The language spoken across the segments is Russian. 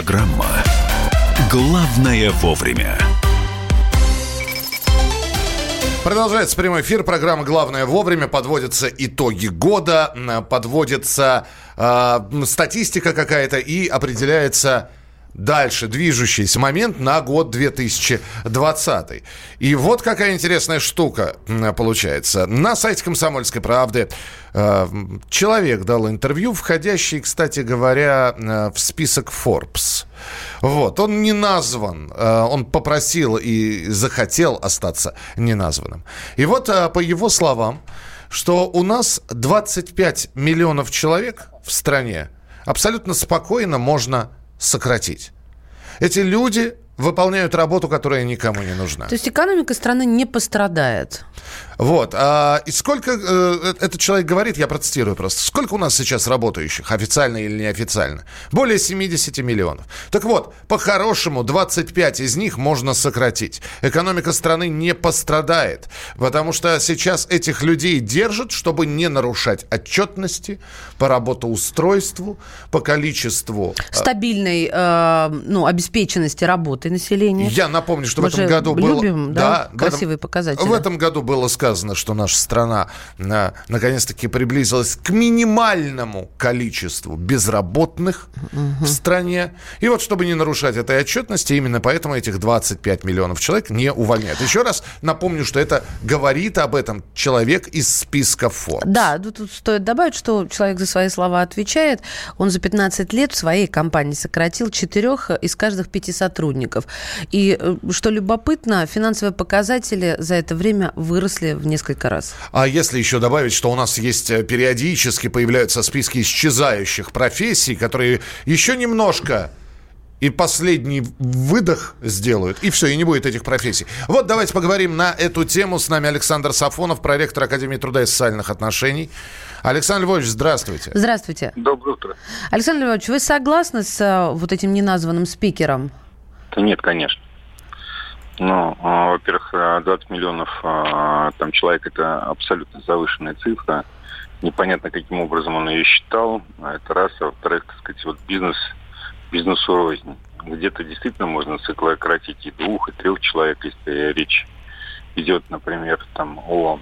Программа «Главное вовремя». Продолжается прямой эфир. Программа «Главное вовремя». Подводятся итоги года, подводится э, статистика какая-то и определяется дальше движущийся момент на год 2020. И вот какая интересная штука получается. На сайте «Комсомольской правды» э, человек дал интервью, входящий, кстати говоря, э, в список Forbes. Вот, он не назван, э, он попросил и захотел остаться неназванным. И вот по его словам, что у нас 25 миллионов человек в стране абсолютно спокойно можно сократить. Эти люди выполняют работу, которая никому не нужна. То есть экономика страны не пострадает. Вот. А, и сколько э, этот человек говорит, я процитирую просто, сколько у нас сейчас работающих, официально или неофициально? Более 70 миллионов. Так вот, по-хорошему, 25 из них можно сократить. Экономика страны не пострадает, потому что сейчас этих людей держат, чтобы не нарушать отчетности по работоустройству, по количеству... Э, Стабильной э, ну, обеспеченности работы населения. Я напомню, что Мы в этом году было... любим, да, да красивые этом, показатели. В этом году было сказано, что наша страна на, наконец-таки приблизилась к минимальному количеству безработных угу. в стране. И вот, чтобы не нарушать этой отчетности, именно поэтому этих 25 миллионов человек не увольняют. Еще раз напомню, что это говорит об этом человек из списка Forbes. Да, тут стоит добавить, что человек за свои слова отвечает. Он за 15 лет в своей компании сократил четырех из каждых пяти сотрудников. И, э, что любопытно, финансовые показатели за это время выросли в несколько раз. А если еще добавить, что у нас есть э, периодически появляются списки исчезающих профессий, которые еще немножко и последний выдох сделают, и все, и не будет этих профессий. Вот давайте поговорим на эту тему. С нами Александр Сафонов, проректор Академии труда и социальных отношений. Александр Львович, здравствуйте. Здравствуйте. Доброе утро. Александр Львович, вы согласны с э, вот этим неназванным спикером? Да нет, конечно. Ну, а, во-первых, 20 э, миллионов а, там человек это абсолютно завышенная цифра. Непонятно, каким образом он ее считал. А это раз. А во-вторых, так сказать, вот бизнес, бизнесу рознь. Где-то действительно можно сократить и двух, и трех человек, если речь идет, например, там о,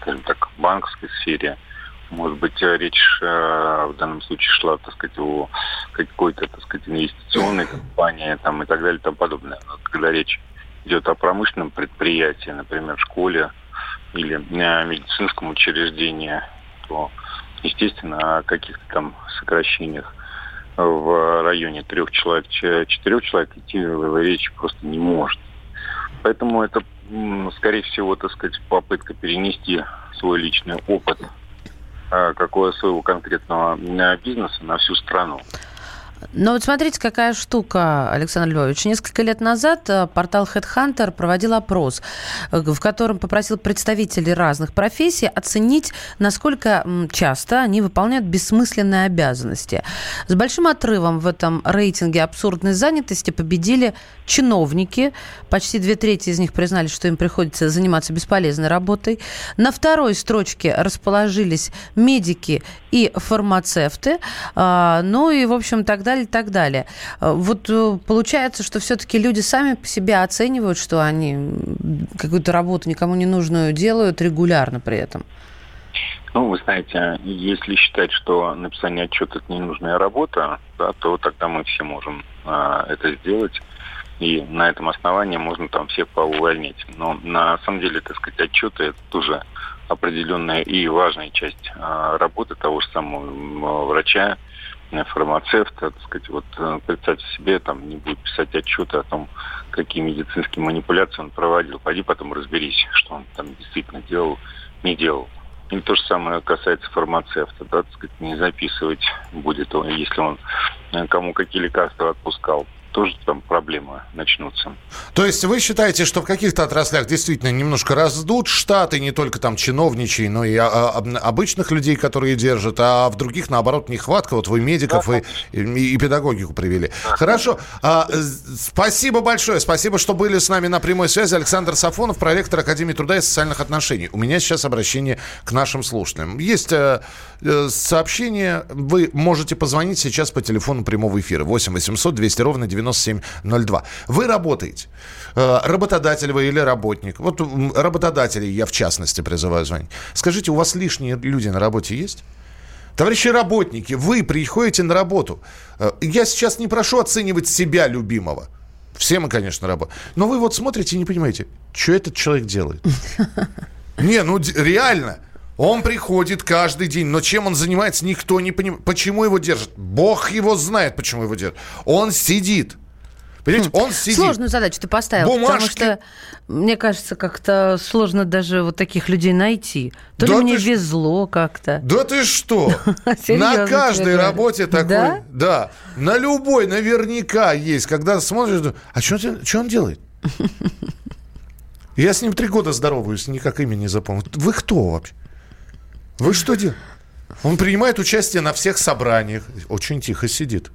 скажем так, банковской сфере может быть, э, речь э, в данном случае шла, так сказать, о какой-то, так сказать, инвестиционной компании там, и так далее и тому подобное. Но когда речь идет о промышленном предприятии, например, школе или э, медицинском учреждении, то, естественно, о каких-то там сокращениях в районе трех человек, четырех человек идти речь просто не может. Поэтому это, скорее всего, так сказать, попытка перенести свой личный опыт Э, какого своего конкретного бизнеса на всю страну. Но вот смотрите, какая штука, Александр Львович. Несколько лет назад э, портал Headhunter проводил опрос, э, в котором попросил представителей разных профессий оценить, насколько часто они выполняют бессмысленные обязанности. С большим отрывом в этом рейтинге абсурдной занятости победили чиновники. Почти две трети из них признали, что им приходится заниматься бесполезной работой. На второй строчке расположились медики и фармацевты. А, ну и, в общем, тогда далее, и так далее. Э, вот э, получается, что все-таки люди сами по себе оценивают, что они какую-то работу никому не нужную делают регулярно при этом. Ну, вы знаете, если считать, что написание отчета это ненужная работа, да, то тогда мы все можем а, это сделать. И на этом основании можно там всех поувольнять. Но на самом деле, так сказать, отчеты это тоже определенная и важная часть а, работы того же самого врача, фармацевта, так сказать, вот э, представьте себе, там не будет писать отчеты о том, какие медицинские манипуляции он проводил. Пойди потом разберись, что он там действительно делал, не делал. И то же самое касается фармацевта, да, так сказать, не записывать будет он, если он э, кому какие лекарства отпускал. Тоже там проблемы начнутся. То есть вы считаете, что в каких-то отраслях действительно немножко раздут штаты, не только там чиновничьи, но и а, а, обычных людей, которые держат, а в других, наоборот, нехватка. Вот вы медиков да, и, и, и педагогику привели. Да, Хорошо. А, спасибо большое. Спасибо, что были с нами на прямой связи. Александр Сафонов, проректор Академии труда и социальных отношений. У меня сейчас обращение к нашим слушателям. Есть э, э сообщение. Вы можете позвонить сейчас по телефону прямого эфира. 8 800 200 ровно 9702. Вы работаете. Э, работодатель вы или работник. Вот работодателей я в частности призываю звонить. Скажите, у вас лишние люди на работе есть? Товарищи работники, вы приходите на работу. Э, я сейчас не прошу оценивать себя любимого. Все мы, конечно, работаем. Но вы вот смотрите и не понимаете, что этот человек делает. Не, ну реально. Он приходит каждый день, но чем он занимается, никто не понимает. Почему его держат? Бог его знает, почему его держат. Он сидит. Понимаете, он сидит. Сложную задачу ты поставил. Бумажки. Потому что, мне кажется, как-то сложно даже вот таких людей найти. То да ли мне ш... везло как-то. Да ты что? На каждой работе такой. Да? На любой наверняка есть. Когда смотришь, а что он делает? Я с ним три года здороваюсь, никак имя не запомнил. Вы кто вообще? Вы что делаете? Он принимает участие на всех собраниях. Очень тихо сидит.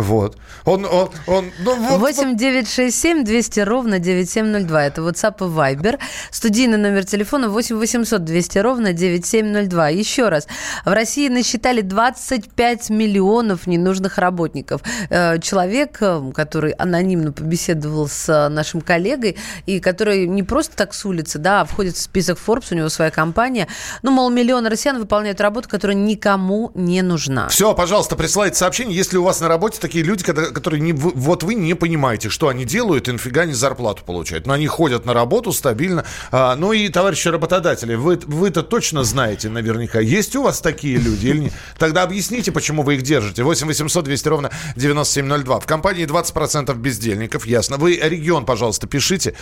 Вот. Он, он, он, ну, вот, 8 9 6 7 200 ровно 9702. Это WhatsApp и Viber. Студийный номер телефона 8 800 200 ровно 9702. Еще раз. В России насчитали 25 миллионов ненужных работников. Э, человек, э, который анонимно побеседовал с нашим коллегой, и который не просто так с улицы, да, а входит в список Forbes, у него своя компания. Ну, мол, миллион россиян выполняют работу, которая никому не нужна. Все, пожалуйста, присылайте сообщение, если у вас на работе такие люди, которые не, вот вы не понимаете, что они делают, и нифига не зарплату получают. Но они ходят на работу стабильно. А, ну и, товарищи работодатели, вы, вы-то точно знаете наверняка, есть у вас такие люди или нет? Тогда объясните, почему вы их держите. 8 800 200 ровно 9702. В компании 20% бездельников, ясно. Вы регион, пожалуйста, пишите.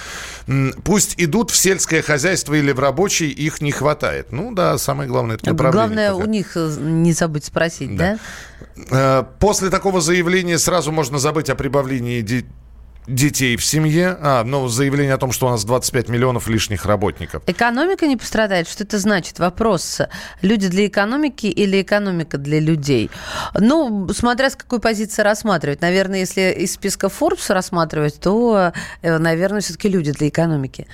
Пусть идут в сельское хозяйство или в рабочий, их не хватает. Ну да, самое главное, это направление. Главное пока. у них э, не забыть спросить, да? да? Э, после такого заявления сразу можно забыть о прибавлении детей в семье. А, ну, заявление о том, что у нас 25 миллионов лишних работников. Экономика не пострадает? Что это значит? Вопрос. Люди для экономики или экономика для людей? Ну, смотря с какой позиции рассматривать. Наверное, если из списка Forbes рассматривать, то, э, наверное, все-таки люди для экономики.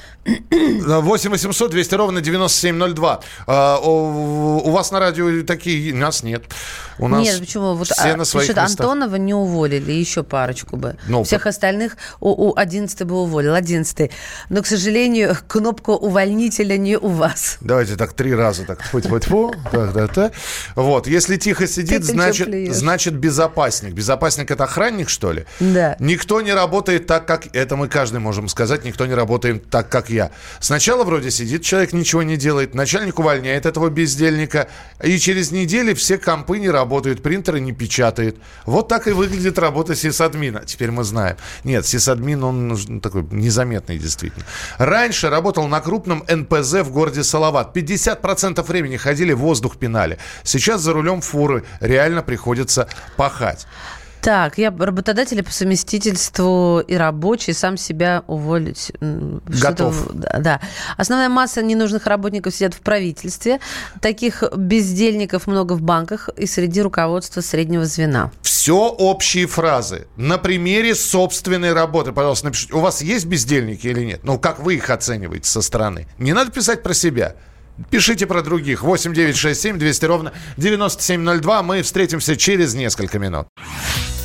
8 800 200 ровно 9702. А, у, у вас на радио такие... У нас нет. У нас нет, почему? Вот, все а, на своих местах. Антонова не уволили, еще парочку бы. Ну, Всех остальных у, у 11 бы уволил, 11 Но, к сожалению, кнопка увольнителя не у вас. Давайте так три раза так тьфу тьфу тьфу да, да, да. Вот, если тихо сидит, значит, значит безопасник. Безопасник это охранник, что ли? Да. Никто не работает так, как... Это мы каждый можем сказать, никто не работает так, как я. Сначала вроде сидит человек, ничего не делает, начальник увольняет этого бездельника, и через неделю все компы не работают, принтеры не печатают. Вот так и выглядит работа сисадмина. Теперь мы знаем. Нет, сисадмин, он такой незаметный действительно. Раньше работал на крупном НПЗ в городе Салават. 50% времени ходили, воздух пинали. Сейчас за рулем фуры реально приходится пахать. Так, я работодатель по совместительству и рабочий, сам себя уволить. Готов. Да, да. Основная масса ненужных работников сидят в правительстве. Таких бездельников много в банках и среди руководства среднего звена. Все общие фразы. На примере собственной работы, пожалуйста, напишите. У вас есть бездельники или нет? Ну, как вы их оцениваете со стороны? Не надо писать про себя. Пишите про других. 8 9 6 7 200 ровно 9702. Мы встретимся через несколько минут.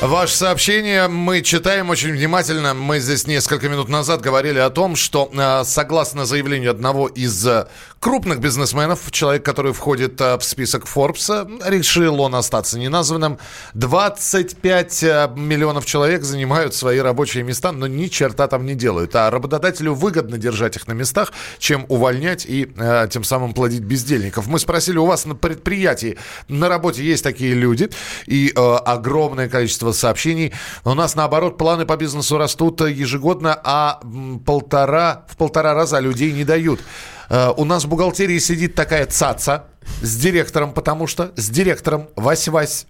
Ваше сообщение мы читаем очень внимательно. Мы здесь несколько минут назад говорили о том, что э, согласно заявлению одного из э, крупных бизнесменов, человек, который входит э, в список Forbes, решил он остаться неназванным. 25 миллионов человек занимают свои рабочие места, но ни черта там не делают. А работодателю выгодно держать их на местах, чем увольнять и тем самым плодить бездельников. Мы спросили, у вас на предприятии, на работе есть такие люди, и огромное количество сообщений. У нас, наоборот, планы по бизнесу растут ежегодно, а полтора, в полтора раза людей не дают. Э, у нас в бухгалтерии сидит такая цаца, с директором, потому что с директором Вась-Вась.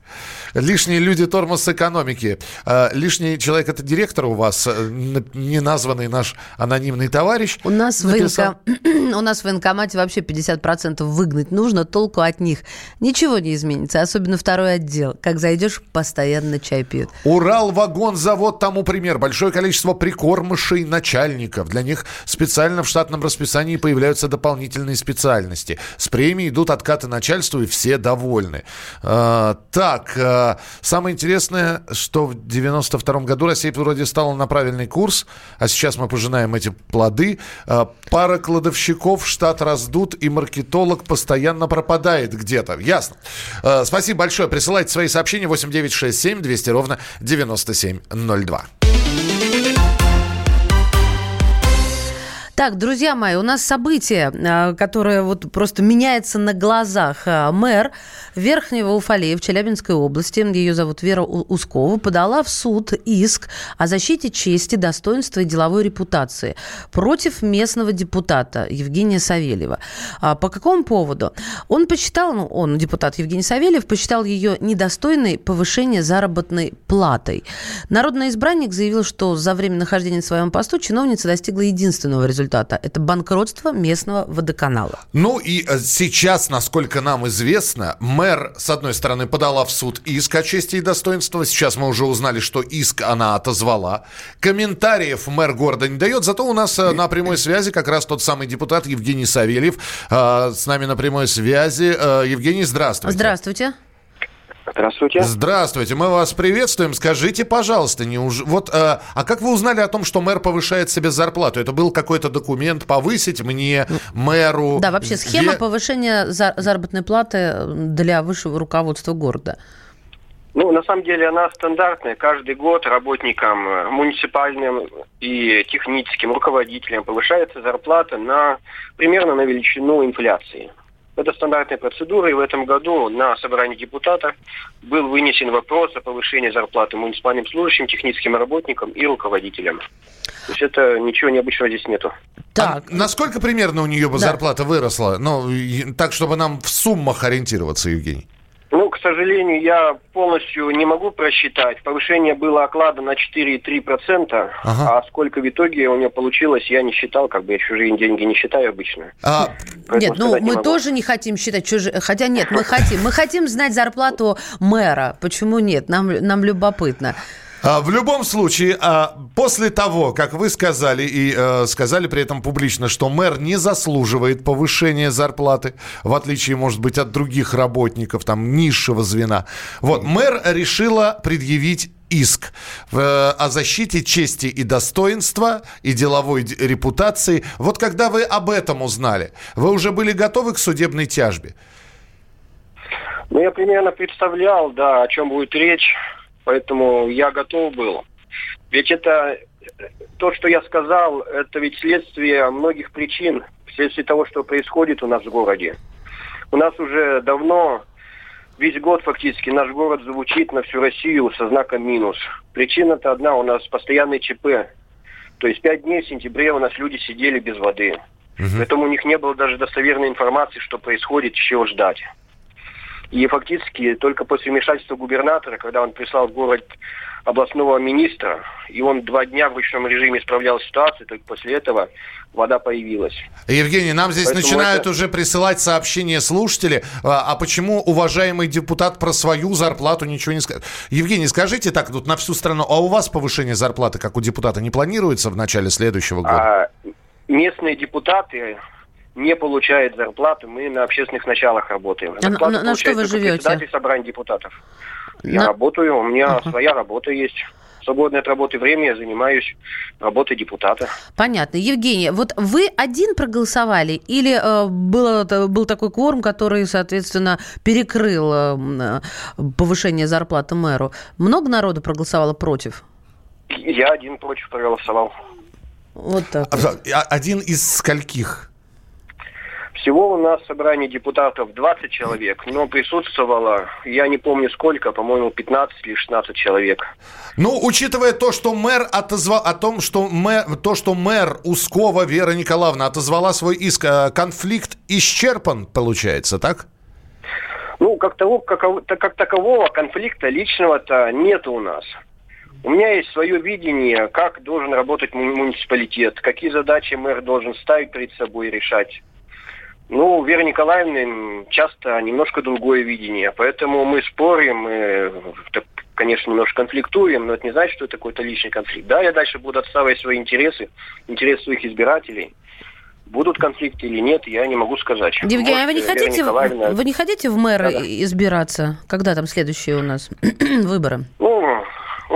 Лишние люди тормоз экономики. А, лишний человек это директор у вас, э, не названный наш анонимный товарищ. У нас, в, военком... у нас в военкомате вообще 50% выгнать нужно, толку от них. Ничего не изменится, особенно второй отдел. Как зайдешь, постоянно чай пьют. Урал-вагон-завод тому пример. Большое количество прикормышей начальников. Для них специально в штатном расписании появляются дополнительные специальности. С премией идут откаты откаты начальству, и все довольны. А, так, а, самое интересное, что в 92 году Россия вроде стала на правильный курс, а сейчас мы пожинаем эти плоды. А, пара кладовщиков, штат раздут, и маркетолог постоянно пропадает где-то. Ясно. А, спасибо большое. Присылайте свои сообщения 8967 200 ровно 9702. Так, друзья мои, у нас событие, а, которое вот просто меняется на глазах. А, мэр Верхнего Уфалея в Челябинской области, ее зовут Вера Ускова, подала в суд иск о защите чести, достоинства и деловой репутации против местного депутата Евгения Савельева. А, по какому поводу? Он посчитал, ну, он, депутат Евгений Савельев, посчитал ее недостойной повышения заработной платой. Народный избранник заявил, что за время нахождения на своем посту чиновница достигла единственного результата результата. Это банкротство местного водоканала. Ну и э, сейчас, насколько нам известно, мэр, с одной стороны, подала в суд иск о чести и достоинства. Сейчас мы уже узнали, что иск она отозвала. Комментариев мэр города не дает. Зато у нас э, на прямой связи как раз тот самый депутат Евгений Савельев. Э, с нами на прямой связи. Евгений, здравствуйте. Здравствуйте. Здравствуйте. Здравствуйте, мы вас приветствуем. Скажите, пожалуйста, неуж... вот, э, а как вы узнали о том, что мэр повышает себе зарплату? Это был какой-то документ повысить мне, мэру? Да, вообще схема Ве... повышения зар- заработной платы для высшего руководства города. Ну, на самом деле она стандартная. Каждый год работникам э, муниципальным и техническим руководителям повышается зарплата на примерно на величину инфляции. Это стандартная процедура, и в этом году на собрании депутатов был вынесен вопрос о повышении зарплаты муниципальным служащим, техническим работникам и руководителям. То есть это ничего необычного здесь нету. Так. А насколько примерно у нее бы да. зарплата выросла? Ну, так, чтобы нам в суммах ориентироваться, Евгений. Ну, к сожалению, я полностью не могу просчитать. Повышение было оклада на 4,3%, ага. а сколько в итоге у нее получилось, я не считал, как бы я чужие деньги не считаю обычно. А... Нет, ну мы не тоже не хотим считать чужие, хотя нет, мы хотим. Мы хотим знать зарплату мэра. Почему нет? Нам, нам любопытно. А, в любом случае, а, после того, как вы сказали и э, сказали при этом публично, что мэр не заслуживает повышения зарплаты, в отличие, может быть, от других работников, там, низшего звена, вот, мэр решила предъявить иск э, о защите чести и достоинства и деловой репутации. Вот когда вы об этом узнали, вы уже были готовы к судебной тяжбе? Ну, я примерно представлял, да, о чем будет речь. Поэтому я готов был. Ведь это то, что я сказал, это ведь следствие многих причин, вследствие того, что происходит у нас в городе. У нас уже давно, весь год фактически, наш город звучит на всю Россию со знаком минус. Причина-то одна, у нас постоянный ЧП. То есть пять дней в сентябре у нас люди сидели без воды. Угу. Поэтому у них не было даже достоверной информации, что происходит, чего ждать. И фактически только после вмешательства губернатора, когда он прислал в город областного министра, и он два дня в ручном режиме исправлял ситуацию, только после этого вода появилась. Евгений, нам здесь Поэтому начинают это... уже присылать сообщения слушатели, а, а почему уважаемый депутат про свою зарплату ничего не скажет? Евгений, скажите так тут на всю страну, а у вас повышение зарплаты, как у депутата, не планируется в начале следующего года? А, местные депутаты не получает зарплату. Мы на общественных началах работаем. А на, на, что вы живете? Председатель собрания депутатов. Я На- работаю, у меня Ага. своя работа есть. Свободное от работы время я занимаюсь работой депутата. Понятно. Евгений, вот вы один проголосовали или э, было, т- был такой кворум, который, соответственно, перекрыл э, э, повышение зарплаты мэру? Много народу проголосовало против? Я один против проголосовал. Вот так. А- Один из скольких? Всего у нас собрание депутатов 20 человек, но присутствовало, я не помню сколько, по-моему, 15 или 16 человек. Ну, учитывая то, что мэр отозвал, о том, что мэр, то, что мэр Ускова Вера Николаевна отозвала свой иск, э, конфликт исчерпан, получается, так? Ну, как, того, как, как такового конфликта личного-то нет у нас. У меня есть свое видение, как должен работать му- муниципалитет, какие задачи мэр должен ставить перед собой и решать. Ну, у Веры Николаевны часто немножко другое видение, поэтому мы спорим, мы, так, конечно, немножко конфликтуем, но это не значит, что это какой-то личный конфликт. Да, я дальше буду отстаивать свои интересы, интересы своих избирателей. Будут конфликты или нет, я не могу сказать. Евгений, а вы не Вера хотите, Николаевна- вы не хотите в мэры Да-да. избираться? Когда там следующие у нас выборы? Ну,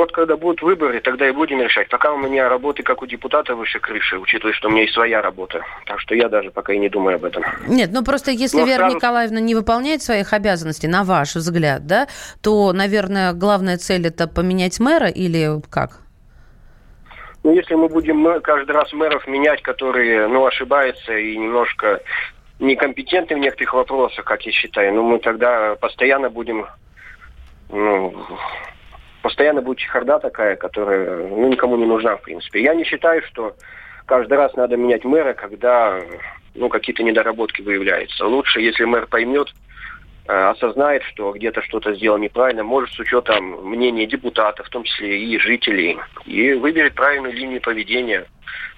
вот когда будут выборы, тогда и будем решать. Пока у меня работы как у депутата выше крыши, учитывая, что у меня есть своя работа. Так что я даже пока и не думаю об этом. Нет, ну просто если Но Вера сразу- Николаевна не выполняет своих обязанностей, на ваш взгляд, да, то, наверное, главная цель это поменять мэра или как? Ну, если мы будем каждый раз мэров менять, которые, ну, ошибаются и немножко некомпетентны в некоторых вопросах, как я считаю, ну, мы тогда постоянно будем, ну, постоянно будет чехарда такая, которая, ну, никому не нужна, в принципе. Я не считаю, что каждый раз надо менять мэра, когда, ну, какие-то недоработки выявляются. Лучше, если мэр поймет, э, осознает, что где-то что-то сделал неправильно, может с учетом мнения депутатов, в том числе и жителей, и выберет правильную линию поведения.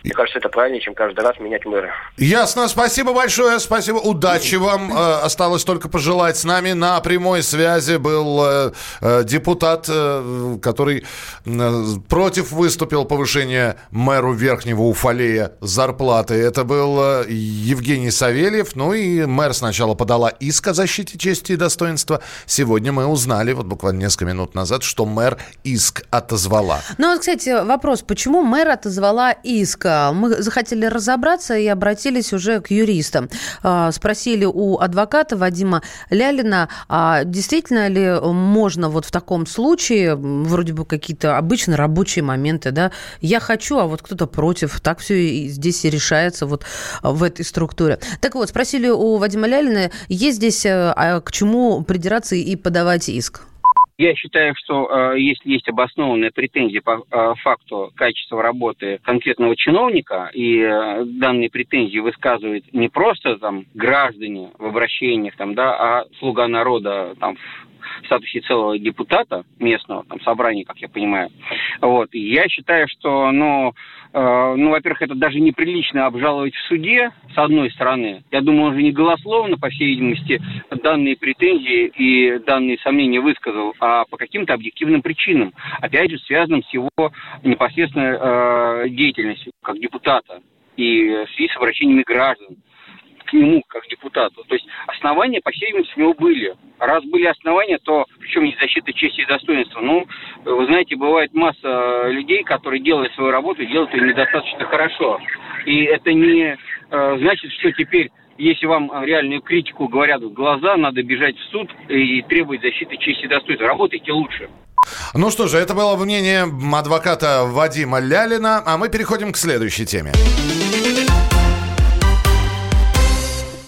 Мне кажется, это правильнее, чем каждый раз менять мэра. Ясно, спасибо большое, спасибо, удачи вам. Э, Осталось только пожелать. С нами на прямой связи был э, э, депутат, который против выступил повышения мэру Верхнего Уфалея зарплаты. Это был Евгений Савельев. Ну и мэр сначала подала иск о защите чести и достоинства. Сегодня мы узнали, вот буквально несколько минут назад, что мэр иск отозвала. Ну, вот, кстати, вопрос, почему мэр отозвала иск? Мы захотели разобраться и обратились уже к юристам. А, Спросили у адвоката Вадима Лялина, а действительно ли можно вот в таком случае, вроде бы какие-то обычные рабочие моменты, да, я хочу, а вот кто-то против, так все и здесь и решается вот в этой структуре. Так вот, спросили у Вадима Лялина, есть здесь э, а, к чему придираться и подавать иск? Я считаю, что э, если есть обоснованные претензии по э, факту качества работы конкретного чиновника, и э, данные претензии высказывают не просто там граждане в обращениях, там, да, а слуга народа там, в статусе целого депутата местного там, собрания, как я понимаю. Вот. И я считаю, что, ну, э, ну, во-первых, это даже неприлично обжаловать в суде, с одной стороны. Я думаю, он же не голословно, по всей видимости, данные претензии и данные сомнения высказал, а по каким-то объективным причинам. Опять же, связанным с его непосредственной э, деятельностью как депутата и в связи с обращениями граждан к нему как депутату. То есть основания, по всей видимости, у него были. Раз были основания, то причем не защита чести и достоинства. Ну, вы знаете, бывает масса людей, которые делают свою работу и делают ее недостаточно хорошо. И это не э, значит, что теперь если вам реальную критику говорят в глаза, надо бежать в суд и требовать защиты чести и достоинства. Работайте лучше. Ну что же, это было мнение адвоката Вадима Лялина, а мы переходим к следующей теме.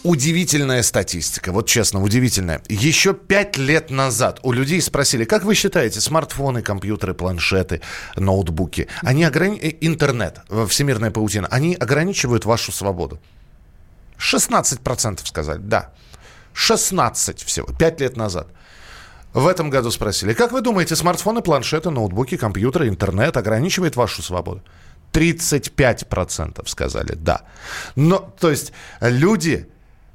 Удивительная статистика, вот честно, удивительная. Еще пять лет назад у людей спросили, как вы считаете, смартфоны, компьютеры, планшеты, ноутбуки, они ограни... э, интернет, э, всемирная паутина, они ограничивают вашу свободу? 16% сказали, да. 16 всего, пять лет назад. В этом году спросили, как вы думаете, смартфоны, планшеты, ноутбуки, компьютеры, интернет ограничивает вашу свободу? 35% сказали да. Но, то есть, люди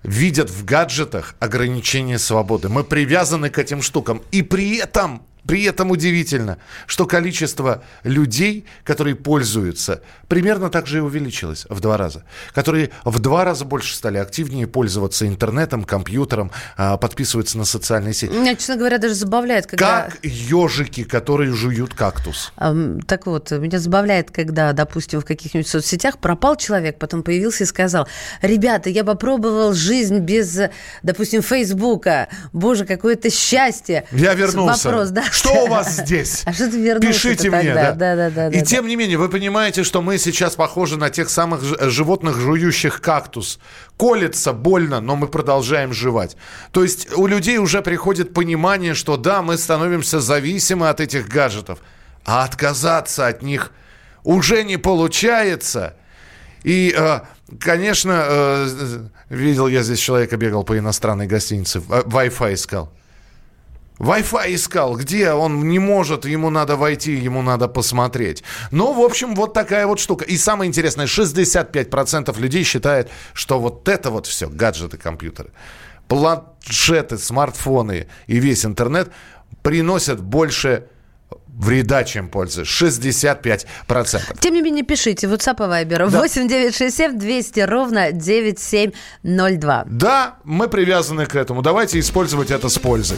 видят в гаджетах ограничение свободы. Мы привязаны к этим штукам. И при этом При этом удивительно, что количество людей, которые пользуются, примерно так же и увеличилось в два раза. Которые в два раза больше стали активнее пользоваться интернетом, компьютером, а, подписываются на социальные сети. Меня, честно говоря, даже забавляет, когда... Как ежики, которые жуют кактус. Так вот, меня забавляет, когда, допустим, в каких-нибудь соцсетях пропал человек, потом появился и сказал, ребята, я попробовал жизнь без, допустим, Фейсбука. Боже, какое это счастье. Я вернулся. Вопрос, да. Что у вас здесь? А что ты вернулся Пишите мне, да. Да, да, да. И тем не менее, вы понимаете, что мы сейчас похожи на тех самых животных, жующих кактус. Колется больно, но мы продолжаем жевать. То есть у людей уже приходит понимание, что да, мы становимся зависимы от этих гаджетов, а отказаться от них уже не получается. И, э, конечно, э, видел я здесь человека бегал по иностранной гостинице, Wi-Fi искал. Wi-Fi искал, где он не может, ему надо войти, ему надо посмотреть. Ну, в общем, вот такая вот штука. И самое интересное, 65% людей считает, что вот это вот все, гаджеты, компьютеры, планшеты, смартфоны и весь интернет приносят больше вреда, чем пользы. 65%. Тем не менее, пишите. WhatsApp и Viber. Да. 8 967 200 ровно 9702. Да, мы привязаны к этому. Давайте использовать это с пользой.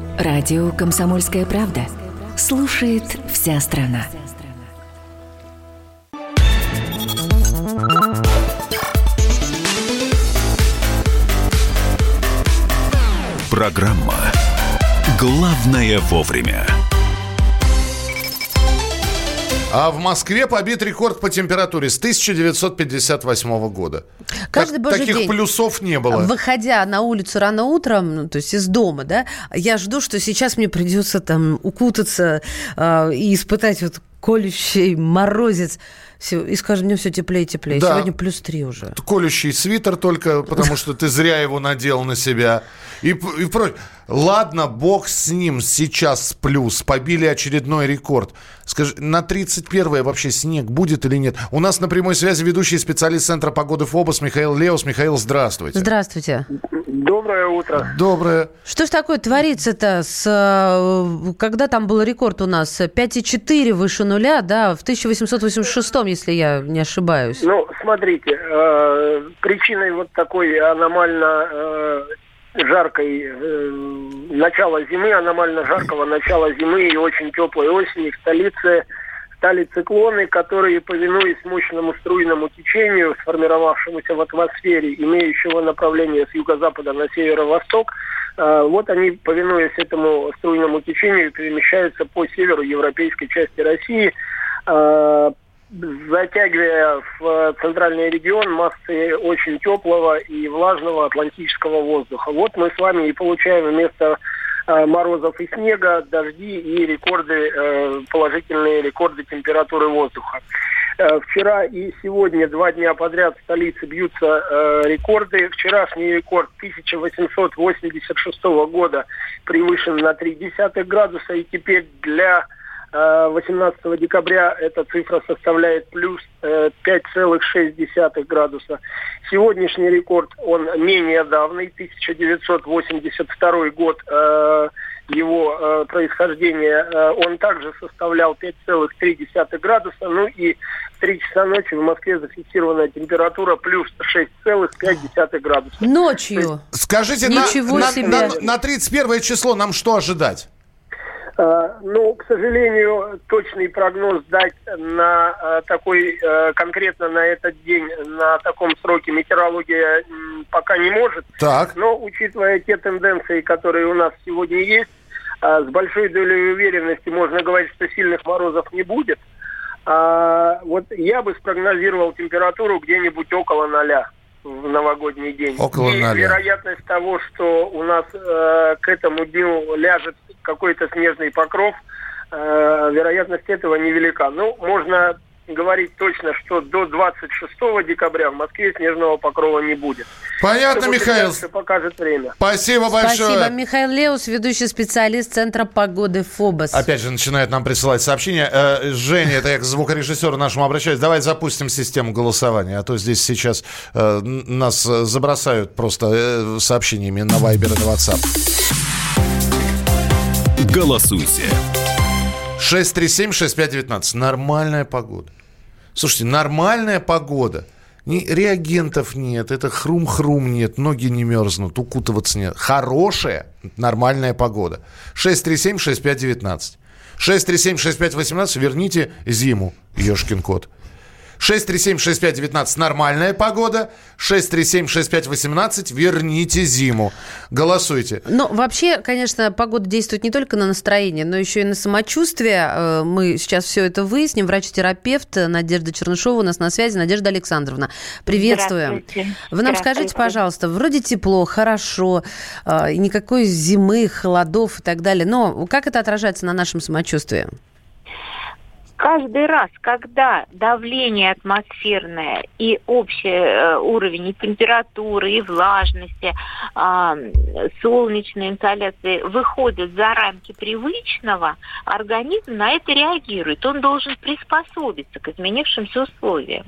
Радио «Комсомольская правда». Слушает вся страна. Программа «Главное вовремя». А в Москве побит рекорд по температуре с 1958 года. Каждый Так- божий таких день. плюсов не было. Выходя на улицу рано утром, ну, то есть из дома, да, я жду, что сейчас мне придется там укутаться э, и испытать вот колющий морозец. И, скажем, мне все теплее и теплее. Да. Сегодня плюс три уже. Колющий свитер только, потому что ты зря его надел на себя. И, и прочее. Ладно, бог с ним, сейчас плюс. Побили очередной рекорд. Скажи, на 31 вообще снег будет или нет? У нас на прямой связи ведущий специалист Центра погоды ФОБОС Михаил Леус. Михаил, здравствуйте. Здравствуйте. Доброе утро. Доброе. Что ж такое творится-то? С, э, когда там был рекорд у нас? 5,4 выше нуля, да, в 1886, если я не ошибаюсь. Ну, смотрите, э, причиной вот такой аномально э, жаркой э, начала зимы, аномально жаркого начала зимы и очень теплой осени в столице. Стали циклоны, которые, повинуясь мощному струйному течению, сформировавшемуся в атмосфере, имеющего направление с юго-запада на северо-восток, э, вот они, повинуясь этому струйному течению, перемещаются по северу европейской части России, э, затягивая в э, центральный регион массы очень теплого и влажного атлантического воздуха. Вот мы с вами и получаем вместо э, морозов и снега дожди и рекорды, э, положительные рекорды температуры воздуха. Вчера и сегодня два дня подряд в столице бьются рекорды. Вчерашний рекорд 1886 года превышен на 0,3 градуса, и теперь для 18 декабря эта цифра составляет плюс э, 5,6 градуса. Сегодняшний рекорд, он менее давний, 1982 год э, его э, происхождения, э, он также составлял 5,3 градуса. Ну и в 3 часа ночи в Москве зафиксированная температура плюс 6,5 градуса. Ночью. Скажите, Ничего на, на- себе. на- на 31 число нам что ожидать? Э, Ну, к сожалению, точный прогноз дать на э, такой, э, конкретно на этот день, на таком сроке метеорология пока не может. Так. Но, учитывая те тенденции, которые у нас сегодня есть, с большой долей уверенности можно говорить, что сильных морозов не будет. А, вот я бы спрогнозировал температуру где-нибудь около ноля. В новогодний день. Около и ноля. вероятность того, что у нас э, к этому дню ляжет какой-то снежный покров, э, вероятность этого невелика. Ну, можно говорить точно, что до 26 декабря в Москве снежного покрова не будет. Понятно, Что будет Михаил. дальше, покажет время. Спасибо большое. Спасибо. Михаил Леус, ведущий специалист Центра погоды ФОБОС. Опять же начинает нам присылать сообщения. Э, Женя, это я к звукорежиссеру нашему обращаюсь. Давай запустим систему голосования, а то здесь сейчас э, нас забросают просто э, сообщениями на Viber и на WhatsApp. Голосуйте. 637-6519. Нормальная погода. Слушайте, нормальная погода. Ни реагентов нет, это хрум-хрум нет, ноги не мерзнут, укутываться нет. Хорошая, нормальная погода. 637-6519. 637-6518, верните зиму, ешкин кот. 637-6519, нормальная погода. 637-6518, верните зиму. Голосуйте. Ну, вообще, конечно, погода действует не только на настроение, но еще и на самочувствие. Э, Мы сейчас все это выясним. Врач-терапевт Надежда Чернышова у нас на связи. Надежда Александровна, приветствуем. Вы нам скажите, пожалуйста, вроде тепло, хорошо, э, никакой зимы, холодов и так далее. Но как это отражается на нашем самочувствии? Каждый раз, когда давление атмосферное и общий э, уровень и температуры, и влажности, а, солнечной инсоляции выходит за рамки привычного, организм на это реагирует. Он должен приспособиться к изменившимся условиям.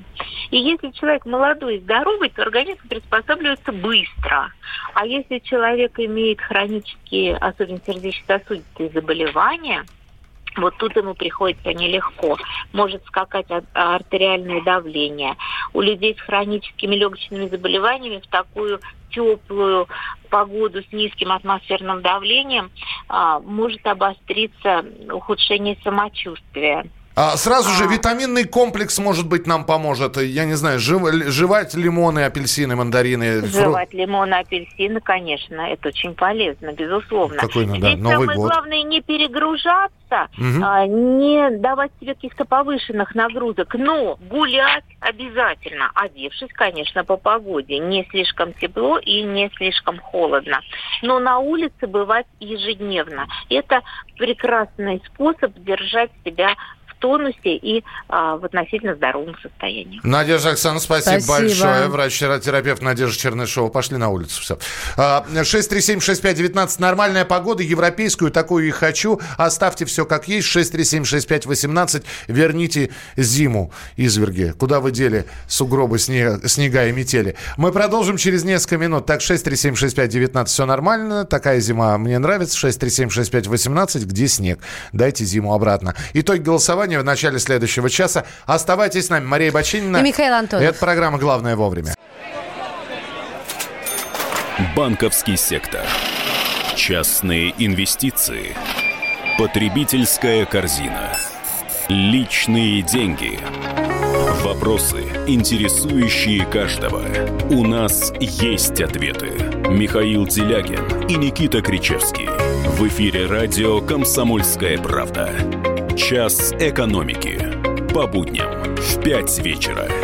И если человек молодой и здоровый, то организм приспосабливается быстро. А если человек имеет хронические, особенно сердечно-сосудистые заболевания, вот тут ему приходится нелегко. Может скакать ар- артериальное давление. У людей с хроническими легочными заболеваниями в такую теплую погоду с низким атмосферным давлением а, может обостриться ухудшение самочувствия. А, сразу же витаминный комплекс, может быть, нам поможет. Я не знаю, жев- жевать лимоны, апельсины, мандарины. фру- Жевать лимоны, апельсины, конечно, это очень полезно, безусловно. Какой, ну да, Здесь Новый самое год. главное не перегружаться, Мгм. а, не давать себе каких-то повышенных нагрузок, но гулять обязательно, одевшись, конечно, по погоде. Не слишком тепло и не слишком холодно. Но на улице бывать ежедневно. Это прекрасный способ держать себя тонусе и а, в относительно здоровом состоянии. Надежда Оксана, спасибо, Спасибо. большое. Врач-терапевт Надежда Чернышова. Пошли на улицу. Все. 637-6519. Нормальная погода, европейскую, такую и хочу. Оставьте все как есть. 637-6518. Верните зиму, изверги. Куда вы дели сугробы, сне- снега и метели? Мы продолжим через несколько минут. Так, 637-6519. Все нормально. Такая зима мне нравится. 637-6518. Где снег? Дайте зиму обратно. Итог голосования в начале следующего часа. Оставайтесь с нами. Мария Бочинина. И Михаил Антонов. Это программа «Главное вовремя». Банковский сектор. Частные инвестиции. Потребительская корзина. Личные деньги. Вопросы, интересующие каждого. У нас есть ответы. Михаил Делягин и Никита Кричевский. В эфире радио «Комсомольская правда». Час экономики. По будням в 5 вечера.